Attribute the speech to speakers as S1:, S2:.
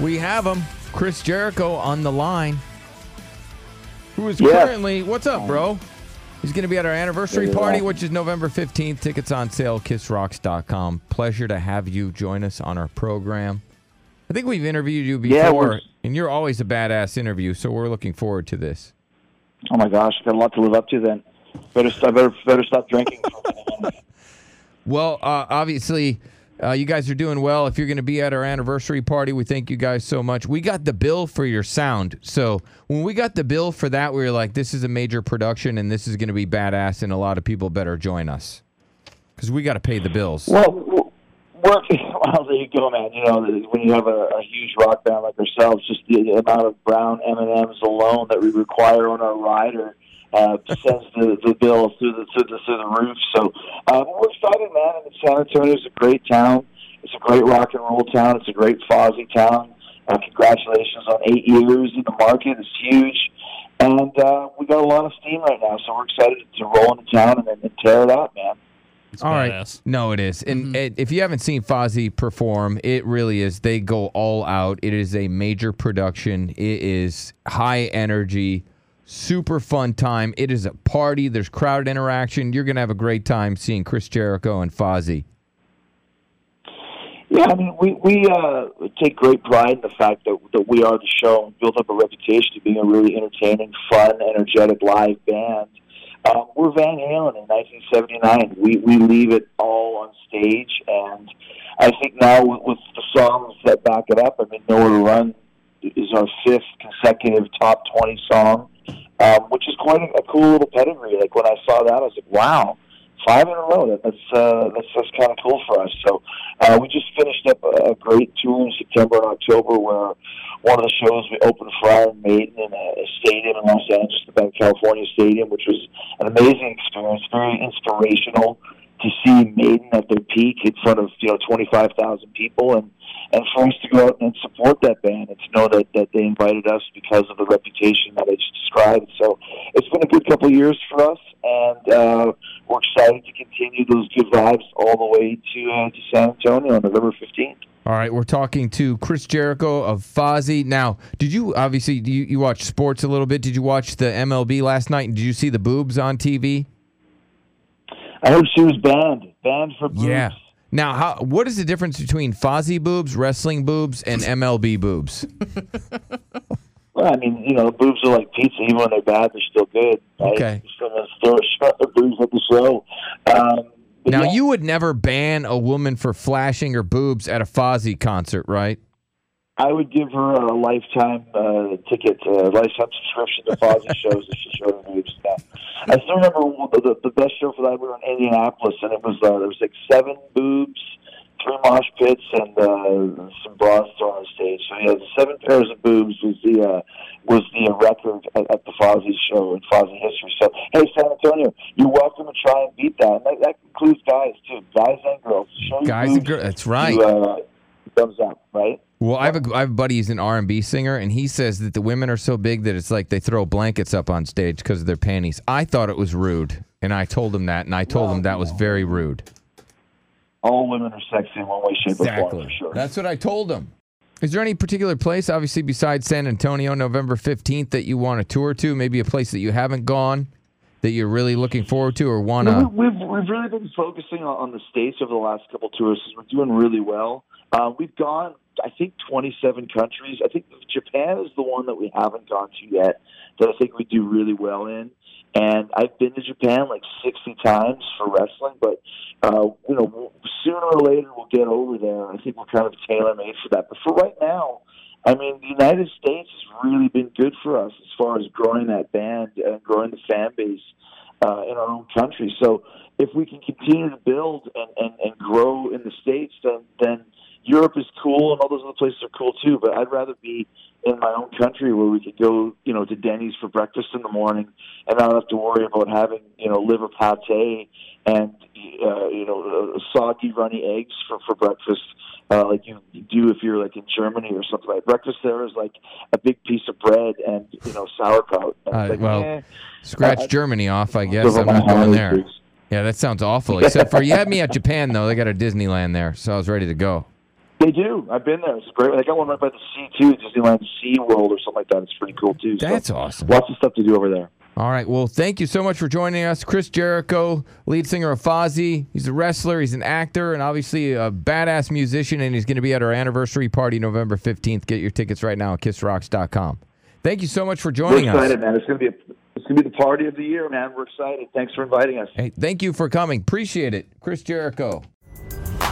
S1: We have him, Chris Jericho, on the line. Who is
S2: Yeah.
S1: currently, what's up, bro? He's going to be at our anniversary party, which is November 15th. Tickets on sale, kissrocks.com. Pleasure to have you join us on our program. I think we've interviewed you before,
S2: we're-
S1: and you're always a badass interview, so we're looking forward to this.
S2: Oh my gosh, got a lot to live up to then. Better stop. Better, better stop drinking.
S1: Well, uh, obviously, uh, you guys are doing well. If you're going to be at our anniversary party, we thank you guys so much. We got the bill for your sound. So when we got the bill for that, we were like, this is a major production and this is going to be badass, and a lot of people better join us because we got to pay the bills.
S2: well. Well, there you go, man. You know, when you have a, a huge rock band like ourselves, just the amount of brown M and M's alone that we require on our rider uh, sends the, the bill through the through the, through the roof. So uh, we're man. And San Antonio is a great town. It's a great rock and roll town. It's a great Fozzy town. Uh, congratulations on eight years in the market. It's huge. And uh, we got a lot of steam right now, so we're excited to roll into town and, and tear it up, man.
S3: It's
S1: All right.
S3: badass.
S1: No, it is. And it, if you haven't seen Fozzy perform, it really is. They go all out. It is a major production. It is high energy, super fun time. It is a party. There's crowd interaction. You're going to have a great time seeing Chris Jericho and Fozzy.
S2: Yeah, I mean, we we uh, take great pride in the fact that that we are the show and built up a reputation of being a really entertaining, fun, energetic live band. Um, we're Van Halen in 1979. We we leave it all on stage, and I think now with, with the songs that back it up, I mean, Nowhere to Run is our fifth consecutive top 20 song, um, which is quite a, cool little pedigree. Like when I saw that, I was like, wow. Five in a row. That, that's uh, that's that's kind of cool for us. So uh, we just finished up a, a great tour in September and October, where one of the shows we opened for Iron Maiden in a, a stadium in Los Angeles, the Bank California Stadium, which was an amazing experience, very inspirational to see Maiden at their peak in front of you know twenty five thousand people, and and for us to go out and support that band and to know that that they invited us because of the reputation that I just described. So it's been a good couple of years for us, and uh, we're excited to continue those good vibes all the way to uh, to San Antonio on November fifteenth.
S1: All right, we're talking to Chris Jericho of Fozzy. Now, did you obviously you, you watch sports a little bit? Did you watch the MLB last night? Did you see the boobs on TV?
S2: I heard she was banned, banned for boobs.
S1: Yeah. Now, how what is the difference between Fozzy boobs, wrestling boobs, and MLB boobs?
S2: Well, I mean, you know, boobs are like pizza. Even when they're bad, they're still good. Right?
S1: Okay.
S2: Still gonna throw a boobs at the show. Um,
S1: Now,
S2: yeah.
S1: you would never ban a woman for flashing her boobs at a Fozzy concert, right?
S2: I would give her a lifetime uh, ticket, a lifetime subscription to Fozzy shows if she showed her boobs. I still remember the, the, the best show for that. We were in Indianapolis, and it was uh, there was like seven boobs, three mosh pits, and uh, some bras thrown on stage. So yeah, the seven pairs of boobs was the uh, was the record at, at the Fozzy show in Fozzy history. So hey, San Antonio, you're welcome to try and beat that. And that, that includes guys too, guys and girls. Show
S1: Guys and girls. That's right.
S2: uh, thumbs up, right?
S1: Well, I have a, I have a buddy. He's an R and B singer, and he says that the women are so big that it's like they throw blankets up on stage because of their panties. I thought it was rude, and I told him that, and I told him that was very rude.
S2: All women are sexy in one way, shape, or form, for sure.
S1: That's what I told him. Is there any particular place, obviously besides San Antonio, November fifteenth, that you want to tour to? Maybe a place that you haven't gone that you're really looking forward to, or want to?
S2: we- we've we've really been focusing on, on the states over the last couple tours. We're doing really well. Uh, we've gone, I think, 27 countries. I think Japan is the one that we haven't gone to yet. That I think we do really well in. And I've been to Japan like 60 times for wrestling, but uh, you know, sooner or later we'll get over there. I think we're kind of tailor made for that. But for right now, I mean, the United States has really been good for us as far as growing that band and growing the fan base uh, in our own country. So if we can continue to build and, and, and grow in the states, then then Europe is cool and all those other places are cool too, but I'd rather be in my own country where we could go, you know, to Denny's for breakfast in the morning and not have to worry about having, you know, liver pate and, uh, you know, uh, soggy, runny eggs for, for breakfast. Uh, like you do if you're like in Germany or something like breakfast there is like a big piece of bread and you know sauerkraut.
S1: Uh,
S2: like,
S1: well,
S2: eh,
S1: Scratch
S2: I-
S1: Germany off, I guess. I'm not going there. Yeah, that sounds awful. Except for you had me at Japan though. They got a Disneyland there, so I was ready to go.
S2: They do. I've been there. It's great. They got one right by the sea too, Disneyland Sea World or something like that. It's pretty cool too. So
S1: That's awesome.
S2: Lots of stuff to do over there.
S1: All right. Well, thank you so much for joining us, Chris Jericho, lead singer of Fozzy. He's a wrestler, he's an actor, and obviously a badass musician. And he's going to be at our anniversary party November fifteenth. Get your tickets right now at KissRocks.com. Thank you so much for joining
S2: We're
S1: joining us.
S2: excited, man. It's gonna be a, it's gonna be the party of the year, man. We're excited. Thanks for inviting us.
S1: Hey, thank you for coming. Appreciate it, Chris Jericho.